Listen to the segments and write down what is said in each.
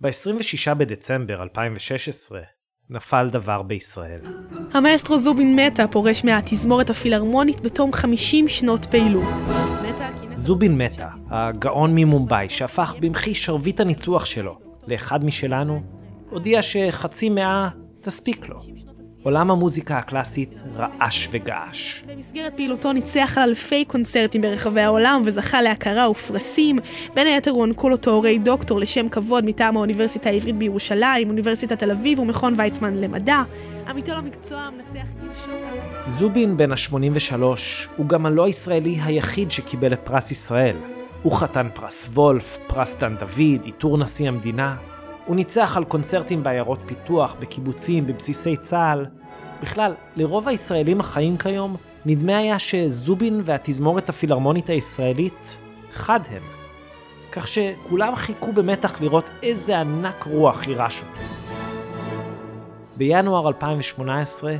ב-26 בדצמבר 2016 נפל דבר בישראל. המאסטרו זובין מטה פורש מהתזמורת הפילהרמונית בתום 50 שנות פעילות. זובין מטה, הגאון ממומבאי שהפך במחי שרביט הניצוח שלו לאחד משלנו, הודיע שחצי מאה תספיק לו. עולם המוזיקה הקלאסית רעש וגעש. במסגרת פעילותו ניצח על אלפי קונצרטים ברחבי העולם וזכה להכרה ופרסים. בין היתר הוענקו לו תוארי דוקטור לשם כבוד מטעם האוניברסיטה העברית בירושלים, אוניברסיטת תל אביב ומכון ויצמן למדע. עמיתו למקצוע המנצח גיל שוקה. זובין בן ה-83 הוא גם הלא ישראלי היחיד שקיבל את פרס ישראל. הוא חתן פרס וולף, פרס דן דוד, עיטור נשיא המדינה. הוא ניצח על קונצרטים בעיירות פיתוח, בקיבוצים, בבסיסי צה"ל. בכלל, לרוב הישראלים החיים כיום, נדמה היה שזובין והתזמורת הפילהרמונית הישראלית חדהם. כך שכולם חיכו במתח לראות איזה ענק רוח יירש אותו. בינואר 2018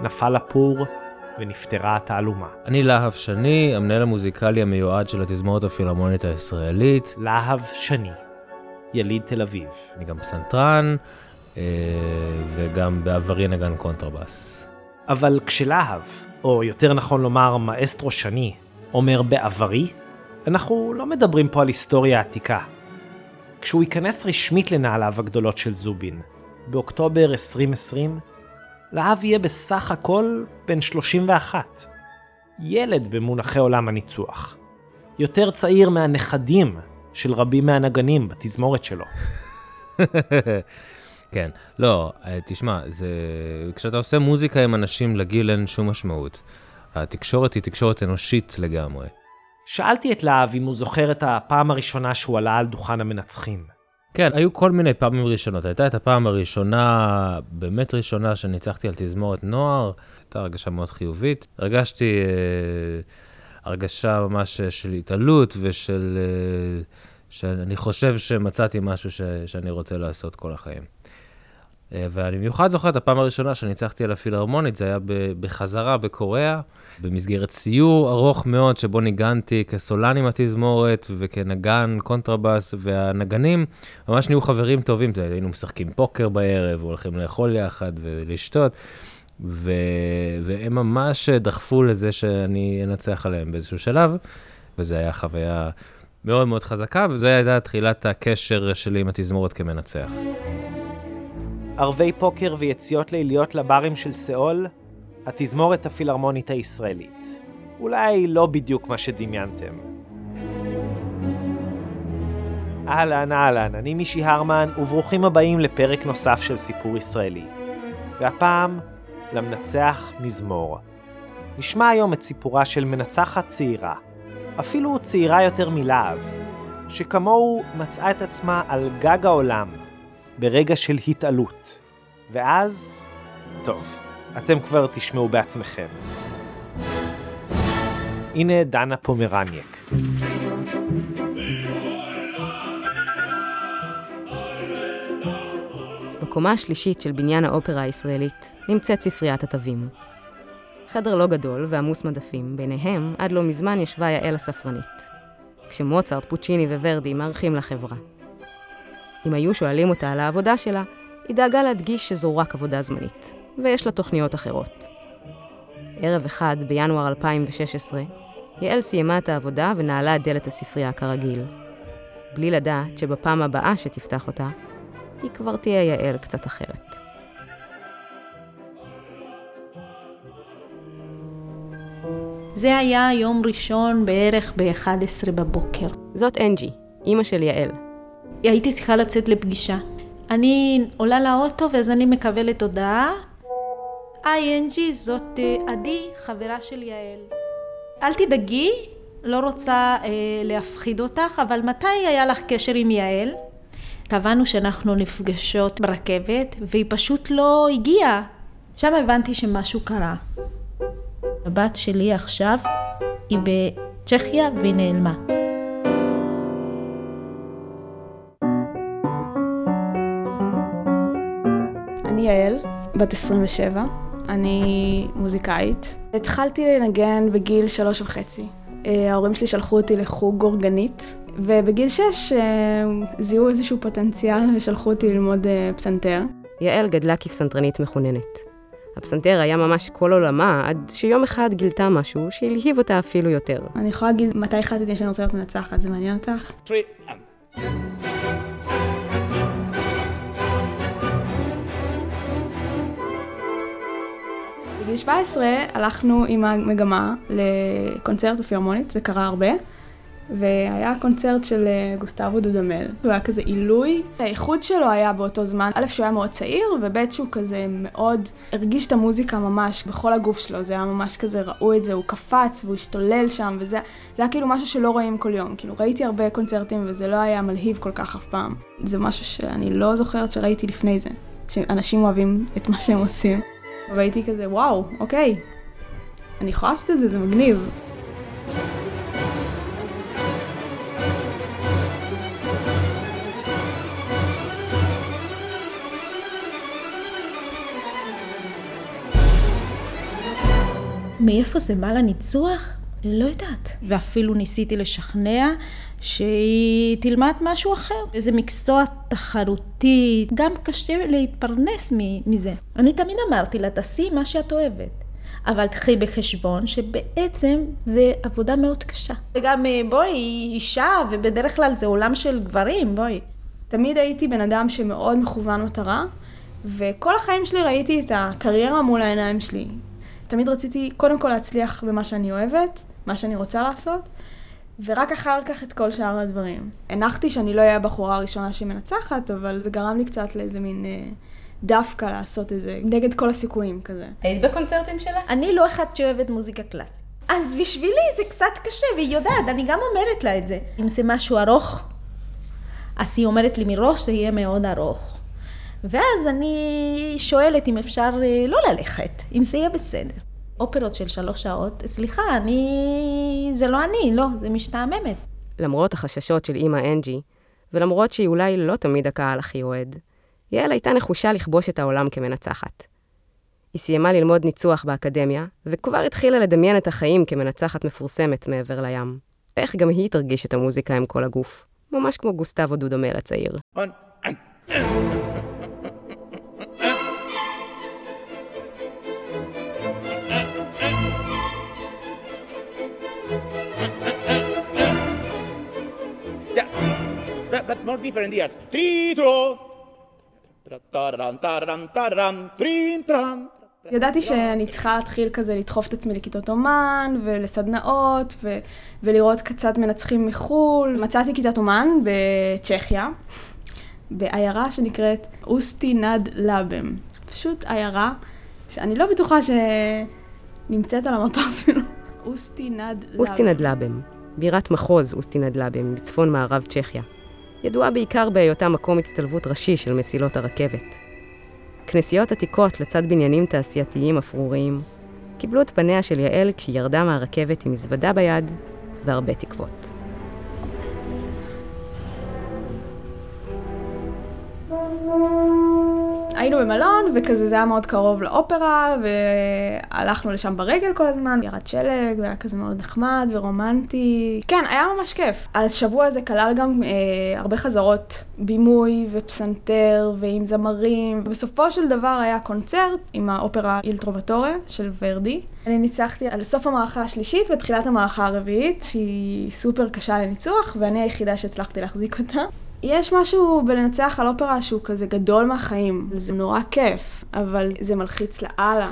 נפל הפור ונפטרה התעלומה. אני להב שני, המנהל המוזיקלי המיועד של התזמורת הפילהרמונית הישראלית. להב שני, יליד תל אביב. אני גם פסנתרן, אה, וגם בעברי נגן קונטרבאס. אבל כשלהב, או יותר נכון לומר מאסטרו שני, אומר בעברי, אנחנו לא מדברים פה על היסטוריה עתיקה. כשהוא ייכנס רשמית לנעליו הגדולות של זובין, באוקטובר 2020, להב יהיה בסך הכל בן 31. ילד במונחי עולם הניצוח. יותר צעיר מהנכדים של רבים מהנגנים בתזמורת שלו. כן, לא, אה, תשמע, זה... כשאתה עושה מוזיקה עם אנשים לגיל אין שום משמעות. התקשורת היא תקשורת אנושית לגמרי. שאלתי את להב אם הוא זוכר את הפעם הראשונה שהוא עלה על דוכן המנצחים. כן, היו כל מיני פעמים ראשונות. הייתה את הפעם הראשונה, באמת ראשונה, שניצחתי על תזמורת נוער, הייתה הרגשה מאוד חיובית. הרגשתי אה, הרגשה ממש של התעלות ושל... אה, שאני חושב שמצאתי משהו ש, שאני רוצה לעשות כל החיים. אה, ואני במיוחד זוכר את הפעם הראשונה שניצחתי על הפילהרמונית, זה היה בחזרה בקוריאה, במסגרת סיור ארוך מאוד, שבו ניגנתי כסולן עם התזמורת וכנגן קונטרבאס, והנגנים ממש נהיו חברים טובים, היינו משחקים פוקר בערב, הולכים לאכול יחד ולשתות, ו... והם ממש דחפו לזה שאני אנצח עליהם באיזשהו שלב, וזו הייתה חוויה מאוד מאוד חזקה, וזו הייתה תחילת הקשר שלי עם התזמורת כמנצח. ערבי פוקר ויציאות ליליות לברים של סאול, התזמורת הפילהרמונית הישראלית. אולי לא בדיוק מה שדמיינתם. אהלן, אהלן, אני מישי הרמן, וברוכים הבאים לפרק נוסף של סיפור ישראלי. והפעם, למנצח מזמור. נשמע היום את סיפורה של מנצחת צעירה, אפילו צעירה יותר מלהב, שכמוהו מצאה את עצמה על גג העולם, ברגע של התעלות. ואז, טוב, אתם כבר תשמעו בעצמכם. הנה דנה פומרניאק. בקומה השלישית של בניין האופרה הישראלית נמצאת ספריית התווים. חדר לא גדול ועמוס מדפים, ביניהם עד לא מזמן ישבה יעל הספרנית. כשמוצרט, פוצ'יני וורדי מארחים לחברה. אם היו שואלים אותה על העבודה שלה, היא דאגה להדגיש שזו רק עבודה זמנית, ויש לה תוכניות אחרות. ערב אחד, בינואר 2016, יעל סיימה את העבודה ונעלה את דלת הספרייה כרגיל. בלי לדעת שבפעם הבאה שתפתח אותה, היא כבר תהיה יעל קצת אחרת. זה היה יום ראשון בערך ב-11 בבוקר. זאת אנג'י, אימא של יעל. הייתי צריכה לצאת לפגישה. אני עולה לאוטו ואז אני מקבלת הודעה. היי אנג'י, זאת אה, עדי, חברה של יעל. אל תדאגי, לא רוצה אה, להפחיד אותך, אבל מתי היה לך קשר עם יעל? קבענו שאנחנו נפגשות ברכבת, והיא פשוט לא הגיעה. שם הבנתי שמשהו קרה. הבת שלי עכשיו היא בצ'כיה והיא נעלמה. אני יעל, בת 27, אני מוזיקאית. התחלתי לנגן בגיל שלוש וחצי. אה, ההורים שלי שלחו אותי לחוג אורגנית ובגיל שש אה, זיהו איזשהו פוטנציאל ושלחו אותי ללמוד אה, פסנתר. יעל גדלה כפסנתרנית מחוננת. הפסנתר היה ממש כל עולמה, עד שיום אחד גילתה משהו שהלהיב אותה אפילו יותר. אני יכולה להגיד מתי החלטתי שאני רוצה להיות מנצחת, זה מעניין אותך? three, and בגיל 17 הלכנו עם המגמה לקונצרט בפילהרמונית, זה קרה הרבה. והיה קונצרט של אה, גוסטבו דודמל, הוא היה כזה עילוי. האיחוד שלו היה באותו זמן, א' שהוא היה מאוד צעיר, וב' שהוא כזה מאוד הרגיש את המוזיקה ממש בכל הגוף שלו, זה היה ממש כזה, ראו את זה, הוא קפץ והוא השתולל שם, וזה זה היה כאילו משהו שלא רואים כל יום. כאילו ראיתי הרבה קונצרטים וזה לא היה מלהיב כל כך אף פעם. זה משהו שאני לא זוכרת שראיתי לפני זה, שאנשים אוהבים את מה שהם עושים. והייתי כזה, וואו, אוקיי, אני יכולה לעשות את זה, זה מגניב. מאיפה זה בא לניצוח? אני לא יודעת. ואפילו ניסיתי לשכנע שהיא תלמד משהו אחר. זה מקצוע תחרותי, גם קשה להתפרנס מזה. אני תמיד אמרתי לה, תעשי מה שאת אוהבת. אבל תחי בחשבון שבעצם זה עבודה מאוד קשה. וגם אה, בואי, היא אישה, ובדרך כלל זה עולם של גברים, בואי. תמיד הייתי בן אדם שמאוד מכוון מטרה, וכל החיים שלי ראיתי את הקריירה מול העיניים שלי. תמיד רציתי קודם כל להצליח במה שאני אוהבת, מה שאני רוצה לעשות, ורק אחר כך את כל שאר הדברים. הנחתי שאני לא אהיה הבחורה הראשונה שמנצחת, אבל זה גרם לי קצת לאיזה מין אה, דווקא לעשות את זה, נגד כל הסיכויים כזה. היית בקונצרטים שלה? אני לא אחת שאוהבת מוזיקה קלאסית. אז בשבילי זה קצת קשה, והיא יודעת, אני גם אומרת לה את זה. אם זה משהו ארוך, אז היא אומרת לי מראש, זה יהיה מאוד ארוך. ואז אני שואלת אם אפשר אה, לא ללכת, אם זה יהיה בסדר. אופרות של שלוש שעות, סליחה, אני... זה לא אני, לא, זה משתעממת. למרות החששות של אימא אנג'י, ולמרות שהיא אולי לא תמיד הקהל הכי אוהד, יעל הייתה נחושה לכבוש את העולם כמנצחת. היא סיימה ללמוד ניצוח באקדמיה, וכבר התחילה לדמיין את החיים כמנצחת מפורסמת מעבר לים. ואיך גם היא תרגיש את המוזיקה עם כל הגוף, ממש כמו גוסטבו דודומל הצעיר. More different years. Tran. ידעתי שאני צריכה להתחיל כזה לדחוף את עצמי לכיתות אומן ולסדנאות ו- ולראות קצת מנצחים מחו"ל. מצאתי כיתת אומן בצ'כיה, בעיירה שנקראת אוסטי נאד לאבם. פשוט עיירה שאני לא בטוחה שנמצאת על המפה אפילו. אוסטי נאד לאבם. אוסטי נאד לאבם, בירת מחוז אוסטי נאד לאבם בצפון מערב צ'כיה. ידועה בעיקר בהיותה מקום הצטלבות ראשי של מסילות הרכבת. כנסיות עתיקות לצד בניינים תעשייתיים אפרוריים קיבלו את פניה של יעל כשהיא ירדה מהרכבת עם מזוודה ביד והרבה תקוות. היינו במלון, וכזה זה היה מאוד קרוב לאופרה, והלכנו לשם ברגל כל הזמן, ירד שלג, והיה כזה מאוד נחמד ורומנטי. כן, היה ממש כיף. השבוע הזה כלל גם אה, הרבה חזרות בימוי ופסנתר ועם זמרים. בסופו של דבר היה קונצרט עם האופרה איל טרובטורה של ורדי. אני ניצחתי על סוף המערכה השלישית ותחילת המערכה הרביעית, שהיא סופר קשה לניצוח, ואני היחידה שהצלחתי להחזיק אותה. יש משהו בלנצח על אופרה שהוא כזה גדול מהחיים. זה נורא כיף, אבל זה מלחיץ לאללה.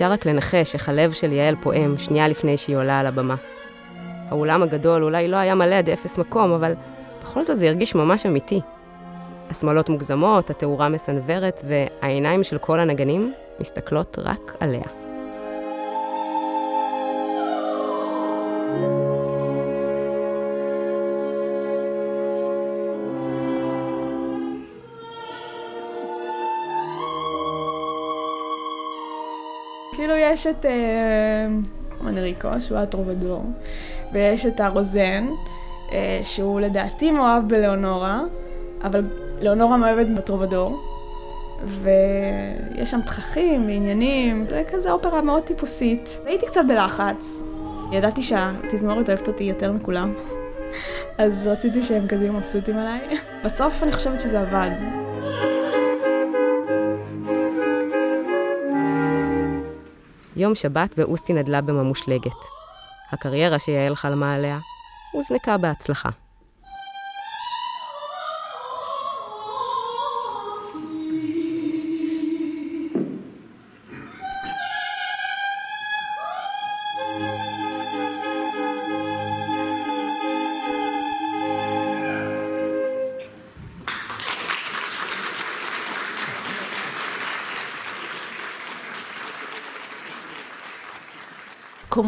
אפשר רק לנחש איך הלב של יעל פועם שנייה לפני שהיא עולה על הבמה. האולם הגדול אולי לא היה מלא עד אפס מקום, אבל בכל זאת זה הרגיש ממש אמיתי. השמאלות מוגזמות, התאורה מסנוורת, והעיניים של כל הנגנים מסתכלות רק עליה. יש את אה, מנריקו, שהוא הטרובדור, ויש את הרוזן, אה, שהוא לדעתי מאוהב בלאונורה, אבל לאונורה מאוהבת בטרובדור, ויש שם תככים ועניינים, זה כזה אופרה מאוד טיפוסית. הייתי קצת בלחץ, ידעתי שהתזמורת אוהבת אותי יותר מכולם, אז רציתי שהם כזה יהיו מבסוטים עליי. בסוף אני חושבת שזה עבד. יום שבת באוסטין אדלאבם המושלגת. הקריירה שיעל חלמה עליה הוזנקה בהצלחה.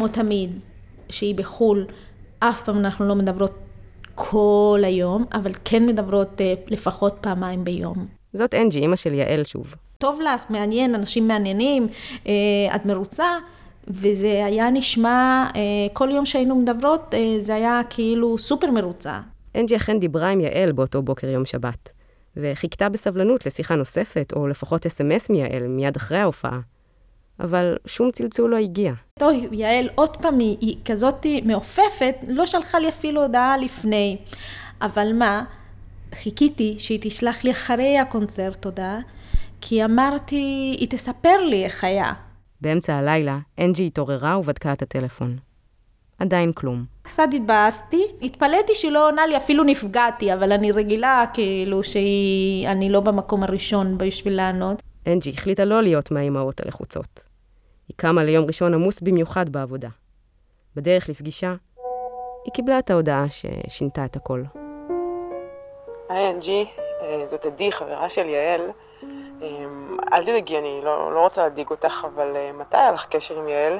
כמו תמיד, שהיא בחו"ל, אף פעם אנחנו לא מדברות כל היום, אבל כן מדברות אה, לפחות פעמיים ביום. זאת אנג'י, אימא של יעל שוב. טוב לך, מעניין, אנשים מעניינים, אה, את מרוצה, וזה היה נשמע, אה, כל יום שהיינו מדברות, זה היה כאילו סופר מרוצה. אנג'י אכן דיברה עם יעל באותו בוקר יום שבת, וחיכתה בסבלנות לשיחה נוספת, או לפחות אס.אם.אס מיעל מיד אחרי ההופעה. אבל שום צלצול לא הגיע. אוי, יעל, עוד פעם, היא, היא כזאת מעופפת, לא שלחה לי אפילו הודעה לפני. אבל מה, חיכיתי שהיא תשלח לי אחרי הקונצרט הודעה, כי אמרתי, היא תספר לי איך היה. באמצע הלילה, אנג'י התעוררה ובדקה את הטלפון. עדיין כלום. קצת התבאסתי, התפלאתי שהיא לא עונה לי, אפילו נפגעתי, אבל אני רגילה כאילו שאני לא במקום הראשון בשביל לענות. אנג'י החליטה לא להיות מהאימהות הלחוצות. היא קמה ליום ראשון עמוס במיוחד בעבודה. בדרך לפגישה, היא קיבלה את ההודעה ששינתה את הכל. היי אנג'י, אה, זאת עדי, חברה של יעל. אה, אל תדאגי, אני לא, לא רוצה להדאיג אותך, אבל אה, מתי היה לך קשר עם יעל?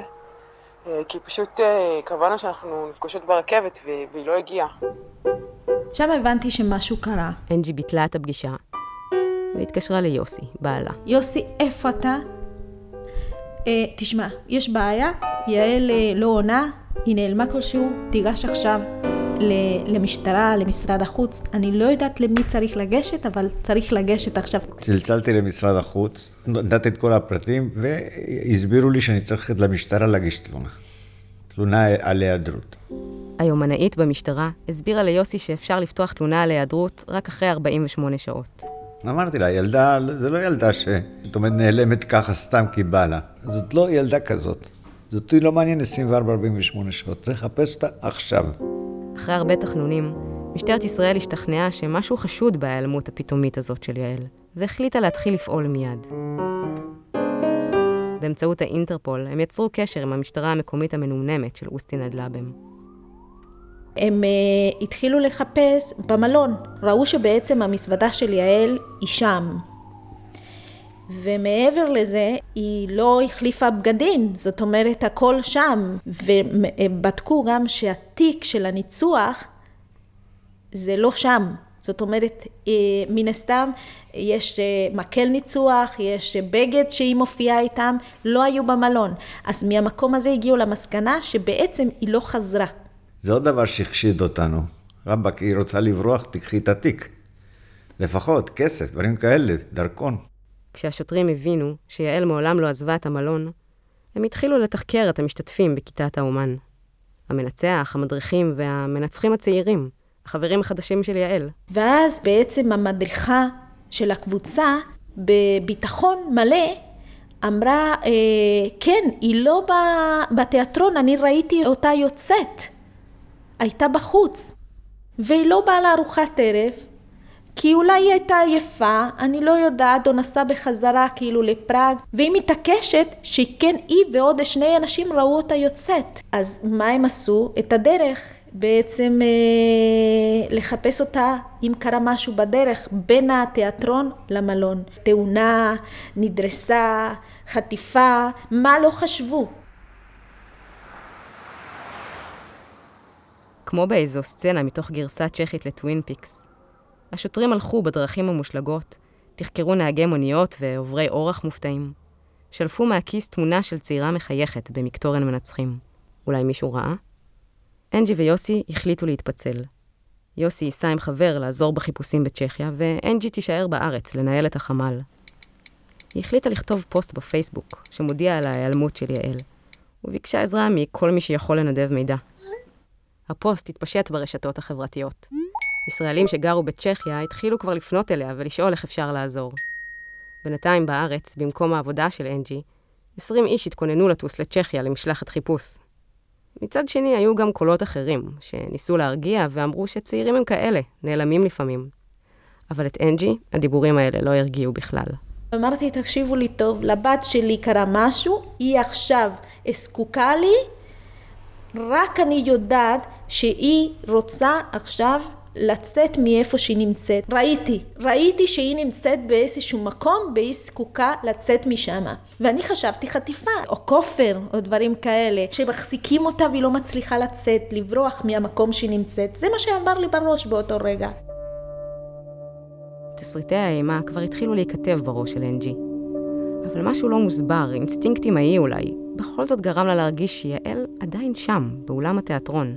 כי פשוט קבענו שאנחנו נפגשות ברכבת והיא לא הגיעה. שם הבנתי שמשהו קרה. אנג'י ביטלה את הפגישה והתקשרה ליוסי, בעלה. יוסי, איפה אתה? אה, תשמע, יש בעיה, יעל אה, לא עונה, היא נעלמה כלשהו, תיגש עכשיו למשטרה, למשרד החוץ. אני לא יודעת למי צריך לגשת, אבל צריך לגשת עכשיו. צלצלתי למשרד החוץ, נתתי את כל הפרטים, והסבירו לי שאני צריך ללכת למשטרה להגיש תלונה. תלונה על היעדרות. היומנאית במשטרה הסבירה ליוסי שאפשר לפתוח תלונה על היעדרות רק אחרי 48 שעות. אמרתי לה, ילדה, זה לא ילדה זאת אומרת, נעלמת ככה סתם כי בא לה. זאת לא ילדה כזאת. זאת לא מעניין 24-48 שעות, צריך לחפש אותה עכשיו. אחרי הרבה תחנונים, משטרת ישראל השתכנעה שמשהו חשוד בהיעלמות הפתאומית הזאת של יעל, והחליטה להתחיל לפעול מיד. באמצעות האינטרפול, הם יצרו קשר עם המשטרה המקומית המנומנמת של אוסטין אדלאבם. הם uh, התחילו לחפש במלון, ראו שבעצם המזוודה של יעל היא שם. ומעבר לזה, היא לא החליפה בגדים, זאת אומרת הכל שם, ובדקו גם שהתיק של הניצוח זה לא שם, זאת אומרת, אה, מן הסתם יש אה, מקל ניצוח, יש בגד שהיא מופיעה איתם, לא היו במלון. אז מהמקום הזה הגיעו למסקנה שבעצם היא לא חזרה. זה עוד דבר שהחשיד אותנו. רבאק, היא רוצה לברוח, תקחי את התיק. לפחות, כסף, דברים כאלה, דרכון. כשהשוטרים הבינו שיעל מעולם לא עזבה את המלון, הם התחילו לתחקר את המשתתפים בכיתת האומן. המנצח, המדריכים והמנצחים הצעירים, החברים החדשים של יעל. ואז בעצם המדריכה של הקבוצה, בביטחון מלא, אמרה, אה, כן, היא לא בתיאטרון, אני ראיתי אותה יוצאת. הייתה בחוץ, והיא לא באה לארוחת ערב, כי אולי היא הייתה עייפה, אני לא יודעת, או נסעה בחזרה כאילו לפראג, והיא מתעקשת שכן היא ועוד שני אנשים ראו אותה יוצאת. אז מה הם עשו? את הדרך בעצם אה, לחפש אותה אם קרה משהו בדרך בין התיאטרון למלון. תאונה, נדרסה, חטיפה, מה לא חשבו? כמו באיזו סצנה מתוך גרסה צ'כית לטווין פיקס. השוטרים הלכו בדרכים המושלגות, תחקרו נהגי מוניות ועוברי אורח מופתעים. שלפו מהכיס תמונה של צעירה מחייכת במקטורן מנצחים. אולי מישהו ראה? אנג'י ויוסי החליטו להתפצל. יוסי ייסע עם חבר לעזור בחיפושים בצ'כיה, ואנג'י תישאר בארץ לנהל את החמ"ל. היא החליטה לכתוב פוסט בפייסבוק, שמודיע על ההיעלמות של יעל, וביקשה עזרה מכל מי שיכול לנדב מידע. הפוסט התפשט ברשתות החברתיות. ישראלים שגרו בצ'כיה התחילו כבר לפנות אליה ולשאול איך אפשר לעזור. בינתיים בארץ, במקום העבודה של אנג'י, 20 איש התכוננו לטוס לצ'כיה למשלחת חיפוש. מצד שני, היו גם קולות אחרים, שניסו להרגיע ואמרו שצעירים הם כאלה, נעלמים לפעמים. אבל את אנג'י, הדיבורים האלה לא הרגיעו בכלל. אמרתי, תקשיבו לי טוב, לבת שלי קרה משהו, היא עכשיו זקוקה לי, רק אני יודעת שהיא רוצה עכשיו לצאת מאיפה שהיא נמצאת. ראיתי, ראיתי שהיא נמצאת באיזשהו מקום והיא זקוקה לצאת משם. ואני חשבתי חטיפה, או כופר, או דברים כאלה, שמחזיקים אותה והיא לא מצליחה לצאת, לברוח מהמקום שהיא נמצאת. זה מה שעבר לי בראש באותו רגע. תסריטי האימה כבר התחילו להיכתב בראש של אנג'י. אבל משהו לא מוסבר, אינסטינקט אימהי אולי, בכל זאת גרם לה להרגיש שיעל עדיין שם, באולם התיאטרון.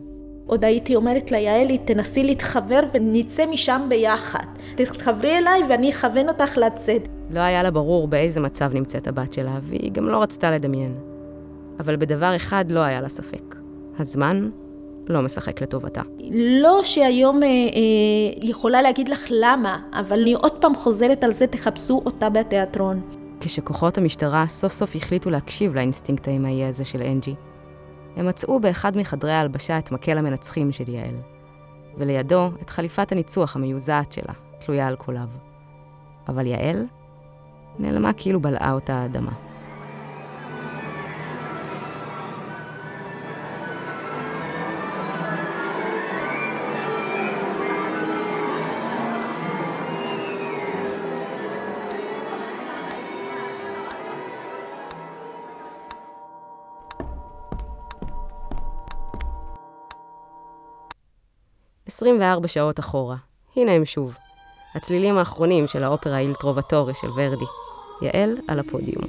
עוד הייתי אומרת ליעלי, תנסי להתחבר ונצא משם ביחד. תתחברי אליי ואני אכוון אותך לצאת. לא היה לה ברור באיזה מצב נמצאת הבת שלה, והיא גם לא רצתה לדמיין. אבל בדבר אחד לא היה לה ספק. הזמן לא משחק לטובתה. לא שהיום אה, אה, יכולה להגיד לך למה, אבל אני עוד פעם חוזרת על זה, תחפשו אותה בתיאטרון. כשכוחות המשטרה סוף סוף החליטו להקשיב לאינסטינקט האימהי הזה של אנג'י, הם מצאו באחד מחדרי ההלבשה את מקל המנצחים של יעל, ולידו את חליפת הניצוח המיוזעת שלה, תלויה על קוליו. אבל יעל נעלמה כאילו בלעה אותה האדמה. 24 שעות אחורה. הנה הם שוב. הצלילים האחרונים של האופרה איל טרובטורי של ורדי. יעל על הפודיום.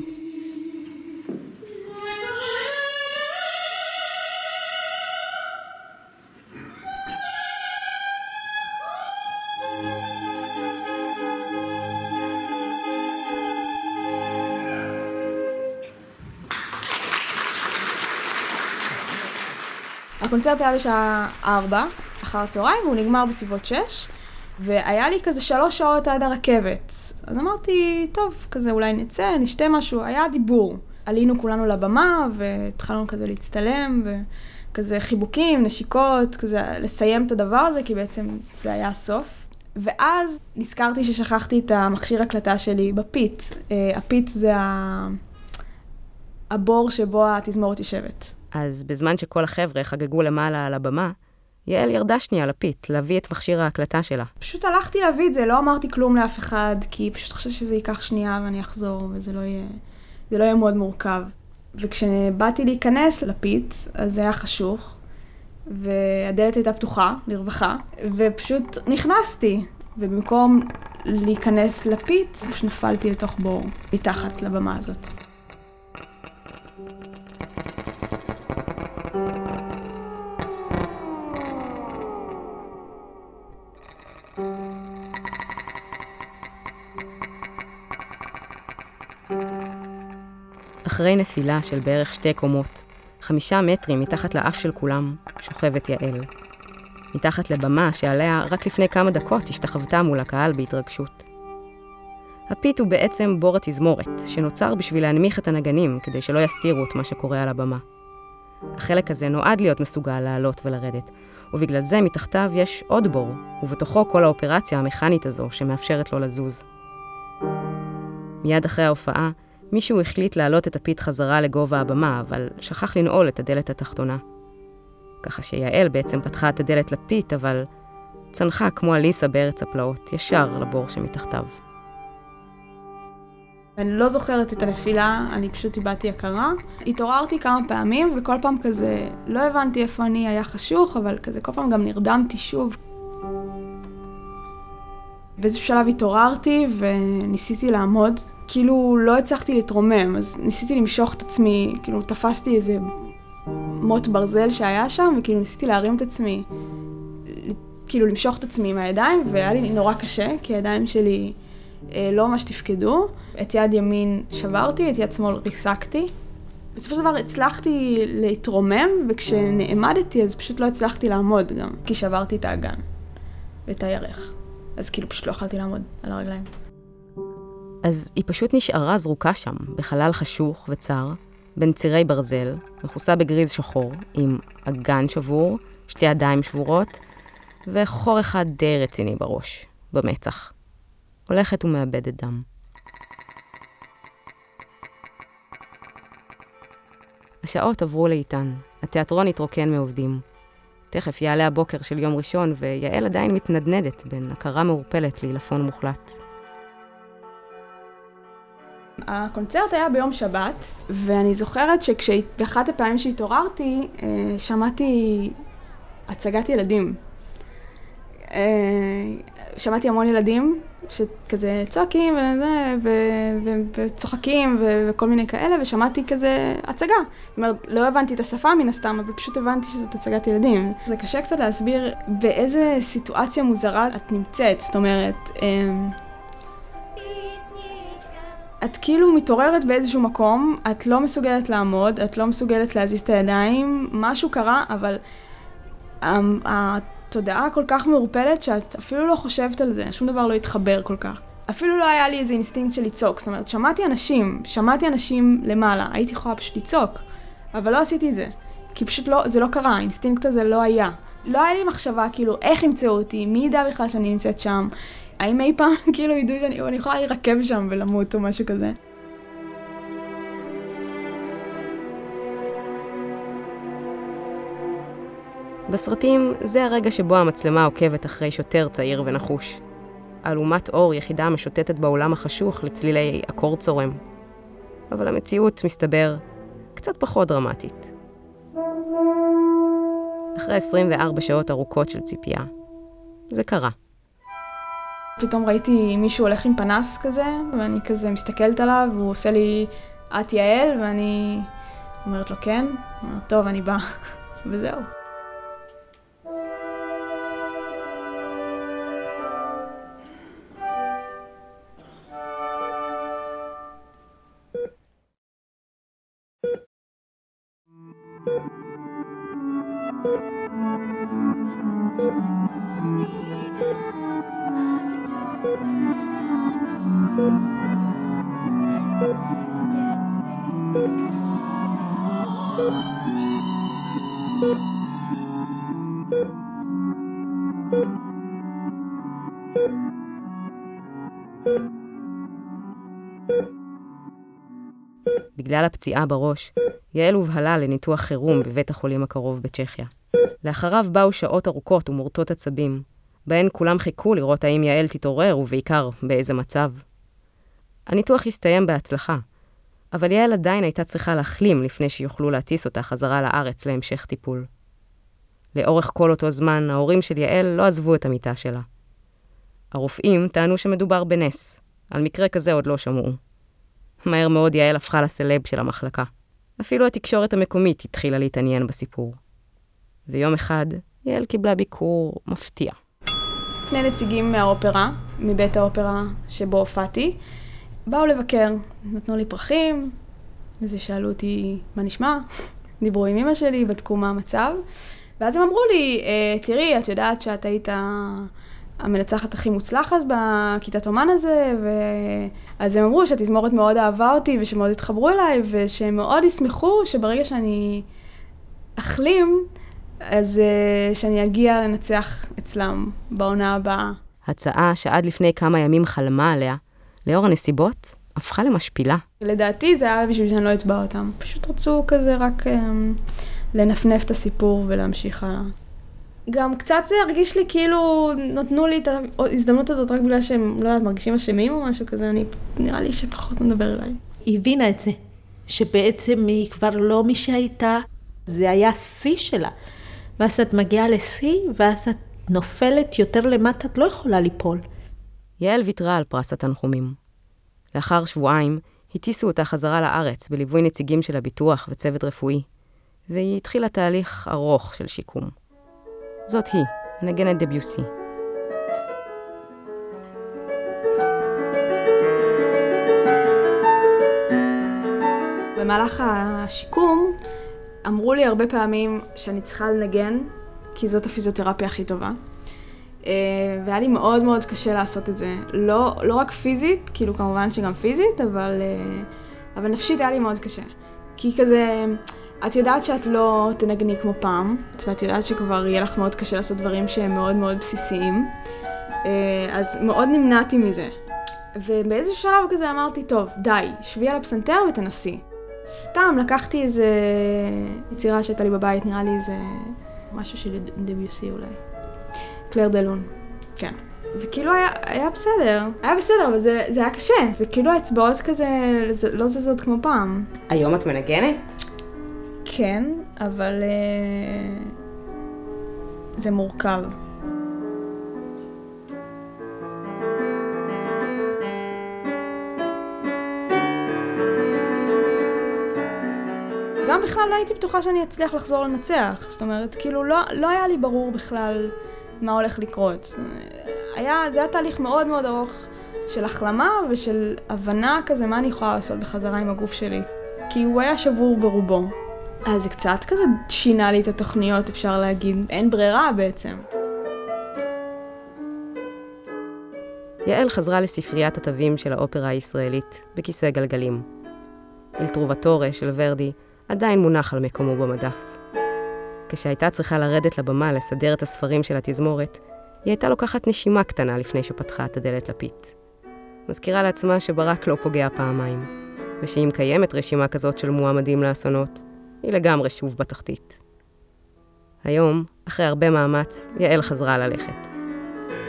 הקונצרט היה בשעה 4, אחר הצהריים, והוא נגמר בסביבות 6, והיה לי כזה שלוש שעות עד הרכבת. אז אמרתי, טוב, כזה אולי נצא, נשתה משהו, היה דיבור. עלינו כולנו לבמה, והתחלנו כזה להצטלם, וכזה חיבוקים, נשיקות, כזה לסיים את הדבר הזה, כי בעצם זה היה הסוף. ואז נזכרתי ששכחתי את המכשיר הקלטה שלי בפית. אה, הפית זה הבור שבו התזמורת יושבת. אז בזמן שכל החבר'ה חגגו למעלה על הבמה, יעל ירדה שנייה לפית, להביא את מכשיר ההקלטה שלה. פשוט הלכתי להביא את זה, לא אמרתי כלום לאף אחד, כי פשוט חשבתי שזה ייקח שנייה ואני אחזור, וזה לא יהיה, לא יהיה מאוד מורכב. וכשבאתי להיכנס לפית, אז זה היה חשוך, והדלת הייתה פתוחה, לרווחה, ופשוט נכנסתי, ובמקום להיכנס לפית, פשוט נפלתי לתוך בור, מתחת לבמה הזאת. אחרי נפילה של בערך שתי קומות, חמישה מטרים מתחת לאף של כולם, שוכבת יעל. מתחת לבמה שעליה רק לפני כמה דקות השתחוותה מול הקהל בהתרגשות. הפית הוא בעצם בור התזמורת, שנוצר בשביל להנמיך את הנגנים כדי שלא יסתירו את מה שקורה על הבמה. החלק הזה נועד להיות מסוגל לעלות ולרדת, ובגלל זה מתחתיו יש עוד בור, ובתוכו כל האופרציה המכנית הזו שמאפשרת לו לזוז. מיד אחרי ההופעה, מישהו החליט להעלות את הפית חזרה לגובה הבמה, אבל שכח לנעול את הדלת התחתונה. ככה שיעל בעצם פתחה את הדלת לפית, אבל צנחה כמו אליסה בארץ הפלאות, ישר לבור שמתחתיו. אני לא זוכרת את הנפילה, אני פשוט איבדתי הכרה. התעוררתי כמה פעמים, וכל פעם כזה, לא הבנתי איפה אני, היה חשוך, אבל כזה כל פעם גם נרדמתי שוב. באיזשהו שלב התעוררתי וניסיתי לעמוד, כאילו לא הצלחתי להתרומם, אז ניסיתי למשוך את עצמי, כאילו תפסתי איזה מוט ברזל שהיה שם, וכאילו ניסיתי להרים את עצמי, כאילו למשוך את עצמי עם הידיים, והיה לי נורא קשה, כי הידיים שלי אה, לא ממש תפקדו. את יד ימין שברתי, את יד שמאל ריסקתי. בסופו של דבר הצלחתי להתרומם, וכשנעמדתי אז פשוט לא הצלחתי לעמוד גם, כי שברתי את האגן ואת הירך. אז כאילו פשוט לא יכולתי לעמוד על הרגליים. אז היא פשוט נשארה זרוקה שם, בחלל חשוך וצר, בין צירי ברזל, מכוסה בגריז שחור, עם אגן שבור, שתי ידיים שבורות, וחור אחד די רציני בראש, במצח. הולכת ומאבדת דם. השעות עברו לאיתן, התיאטרון התרוקן מעובדים. תכף יעלה הבוקר של יום ראשון, ויעל עדיין מתנדנדת בין הכרה מעורפלת לעילפון מוחלט. הקונצרט היה ביום שבת, ואני זוכרת שבאחת הפעמים שהתעוררתי, אה, שמעתי הצגת ילדים. אה, שמעתי המון ילדים שכזה צועקים וזה, וצוחקים וכל מיני כאלה, ושמעתי כזה הצגה. זאת אומרת, לא הבנתי את השפה מן הסתם, אבל פשוט הבנתי שזאת הצגת ילדים. זה קשה קצת להסביר באיזה סיטואציה מוזרה את נמצאת, זאת אומרת, אמ, את כאילו מתעוררת באיזשהו מקום, את לא מסוגלת לעמוד, את לא מסוגלת להזיז את הידיים, משהו קרה, אבל התודעה כל כך מעורפלת שאת אפילו לא חושבת על זה, שום דבר לא התחבר כל כך. אפילו לא היה לי איזה אינסטינקט של לצעוק, זאת אומרת, שמעתי אנשים, שמעתי אנשים למעלה, הייתי יכולה פשוט לצעוק, אבל לא עשיתי את זה, כי פשוט לא, זה לא קרה, האינסטינקט הזה לא היה. לא היה לי מחשבה כאילו איך ימצאו אותי, מי ידע בכלל שאני נמצאת שם, האם אי פעם כאילו ידעו שאני יכולה להירקב שם ולמות או משהו כזה. בסרטים זה הרגע שבו המצלמה עוקבת אחרי שוטר צעיר ונחוש. אלומת אור יחידה משוטטת בעולם החשוך לצלילי אקורד צורם. אבל המציאות, מסתבר, קצת פחות דרמטית. אחרי 24 שעות ארוכות של ציפייה, זה קרה. פתאום ראיתי מישהו הולך עם פנס כזה, ואני כזה מסתכלת עליו, והוא עושה לי, את יעל, ואני אומרת לו כן, הוא אומר, טוב, אני באה, וזהו. בגלל הפציעה בראש, יעל הובהלה לניתוח חירום בבית החולים הקרוב בצ'כיה. לאחריו באו שעות ארוכות ומורטות עצבים, בהן כולם חיכו לראות האם יעל תתעורר, ובעיקר, באיזה מצב. הניתוח הסתיים בהצלחה, אבל יעל עדיין הייתה צריכה להחלים לפני שיוכלו להטיס אותה חזרה לארץ להמשך טיפול. לאורך כל אותו זמן, ההורים של יעל לא עזבו את המיטה שלה. הרופאים טענו שמדובר בנס, על מקרה כזה עוד לא שמעו. מהר מאוד יעל הפכה לסלב של המחלקה. אפילו התקשורת המקומית התחילה להתעניין בסיפור. ויום אחד, יעל קיבלה ביקור מפתיע. שני נציגים מהאופרה, מבית האופרה שבו הופעתי, באו לבקר, נתנו לי פרחים, וזה שאלו אותי מה נשמע, דיברו עם אמא שלי, בדקו מה המצב, ואז הם אמרו לי, אה, תראי, את יודעת שאת היית המנצחת הכי מוצלחת בכיתת אומן הזה, ואז הם אמרו שהתזמורת מאוד אהבה אותי ושמאוד התחברו אליי, ושהם מאוד ישמחו שברגע שאני אחלים, אז uh, שאני אגיע לנצח אצלם בעונה הבאה. הצעה שעד לפני כמה ימים חלמה עליה, לאור הנסיבות, הפכה למשפילה. לדעתי זה היה בשביל שאני לא אתבע אותם. פשוט רצו כזה רק um, לנפנף את הסיפור ולהמשיך הלאה. גם קצת זה הרגיש לי כאילו נתנו לי את ההזדמנות הזאת רק בגלל שהם, לא יודעת, מרגישים אשמים או משהו כזה, אני, נראה לי שפחות מדבר אליי. היא הבינה את זה, שבעצם היא כבר לא מי שהייתה, זה היה שיא שלה. ואז את מגיעה לשיא, ואז את נופלת יותר למטה, את לא יכולה ליפול. יעל ויתרה על פרס התנחומים. לאחר שבועיים, הטיסו אותה חזרה לארץ בליווי נציגים של הביטוח וצוות רפואי, והיא התחילה תהליך ארוך של שיקום. זאת היא, נגנת דביוסי. במהלך השיקום אמרו לי הרבה פעמים שאני צריכה לנגן, כי זאת הפיזיותרפיה הכי טובה. אה, והיה לי מאוד מאוד קשה לעשות את זה. לא, לא רק פיזית, כאילו כמובן שגם פיזית, אבל, אה, אבל נפשית היה לי מאוד קשה. כי כזה, את יודעת שאת לא תנגני כמו פעם, ואת יודעת שכבר יהיה לך מאוד קשה לעשות דברים שהם מאוד מאוד בסיסיים. אה, אז מאוד נמנעתי מזה. ובאיזה שלב כזה אמרתי, טוב, די, שבי על הפסנתר ותנסי. סתם לקחתי איזה יצירה שהייתה לי בבית, נראה לי איזה משהו של דביוסי אולי. קלר דלון, כן. וכאילו היה, היה בסדר, היה בסדר, אבל זה, זה היה קשה, וכאילו האצבעות כזה זה, לא זזות כמו פעם. היום את מנגנת? כן, אבל uh, זה מורכב. גם בכלל לא הייתי בטוחה שאני אצליח לחזור לנצח. זאת אומרת, כאילו לא, לא היה לי ברור בכלל מה הולך לקרות. היה, זה היה תהליך מאוד מאוד ארוך של החלמה ושל הבנה כזה מה אני יכולה לעשות בחזרה עם הגוף שלי. כי הוא היה שבור ברובו. אז זה קצת כזה שינה לי את התוכניות, אפשר להגיד. אין ברירה בעצם. יעל חזרה לספריית התווים של האופרה הישראלית, בכיסא גלגלים. אלטרובטורה של ורדי עדיין מונח על מקומו במדף. כשהייתה צריכה לרדת לבמה לסדר את הספרים של התזמורת, היא הייתה לוקחת נשימה קטנה לפני שפתחה את הדלת לפית. מזכירה לעצמה שברק לא פוגע פעמיים, ושאם קיימת רשימה כזאת של מועמדים לאסונות, היא לגמרי שוב בתחתית. היום, אחרי הרבה מאמץ, יעל חזרה ללכת.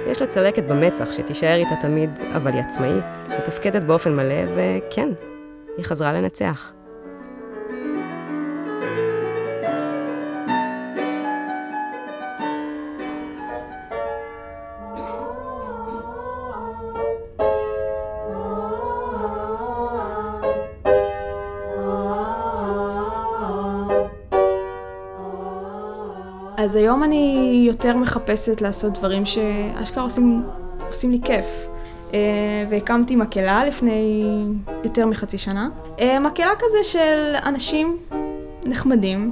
יש לה צלקת במצח שתישאר איתה תמיד, אבל היא עצמאית, מתפקדת באופן מלא, וכן, היא חזרה לנצח. אז היום אני יותר מחפשת לעשות דברים שאשכרה עושים, עושים לי כיף. Uh, והקמתי מקהלה לפני יותר מחצי שנה. Uh, מקהלה כזה של אנשים נחמדים,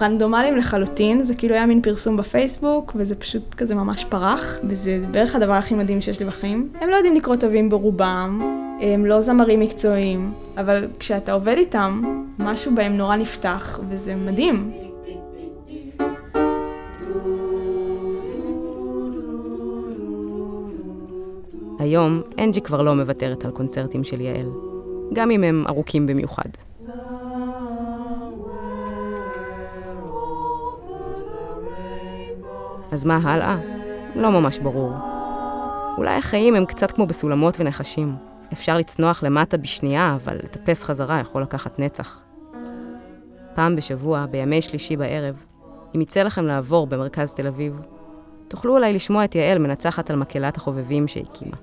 רנדומליים לחלוטין, זה כאילו היה מין פרסום בפייסבוק, וזה פשוט כזה ממש פרח, וזה בערך הדבר הכי מדהים שיש לי בחיים. הם לא יודעים לקרוא תווים ברובם, הם לא זמרים מקצועיים, אבל כשאתה עובד איתם, משהו בהם נורא נפתח, וזה מדהים. היום אנג'י כבר לא מוותרת על קונצרטים של יעל, גם אם הם ארוכים במיוחד. אז מה הלאה? לא ממש ברור. אולי החיים הם קצת כמו בסולמות ונחשים. אפשר לצנוח למטה בשנייה, אבל לטפס חזרה יכול לקחת נצח. פעם בשבוע, בימי שלישי בערב, אם יצא לכם לעבור במרכז תל אביב, תוכלו אולי לשמוע את יעל מנצחת על מקהלת החובבים שהקימה.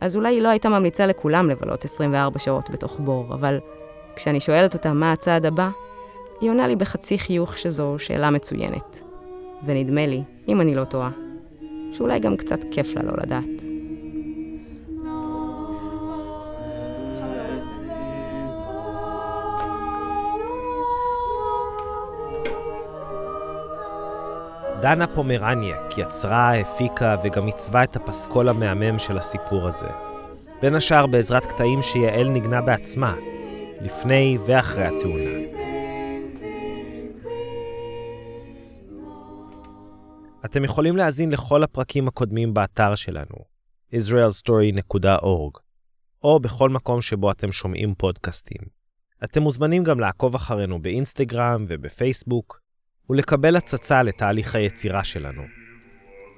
אז אולי היא לא הייתה ממליצה לכולם לבלות 24 שעות בתוך בור, אבל כשאני שואלת אותה מה הצעד הבא, היא עונה לי בחצי חיוך שזו שאלה מצוינת. ונדמה לי, אם אני לא טועה, שאולי גם קצת כיף לה לא לדעת. דנה פומרניאק יצרה, הפיקה וגם עיצבה את הפסקול המהמם של הסיפור הזה. בין השאר בעזרת קטעים שיעל ניגנה בעצמה, לפני ואחרי התאונה. אתם יכולים להאזין לכל הפרקים הקודמים באתר שלנו, israelstory.org, או בכל מקום שבו אתם שומעים פודקאסטים. אתם מוזמנים גם לעקוב אחרינו באינסטגרם ובפייסבוק, ולקבל הצצה לתהליך היצירה שלנו.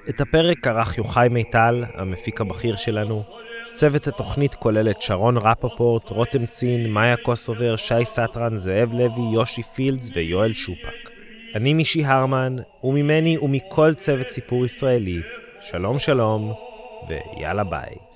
את הפרק ערך יוחאי מיטל, המפיק הבכיר שלנו. צוות התוכנית כולל את שרון רפפורט, רותם צין, מאיה קוסובר, שי סטרן, זאב לוי, יושי פילדס ויואל שופק. אני מישי הרמן, וממני ומכל צוות סיפור ישראלי, שלום שלום, ויאללה ביי.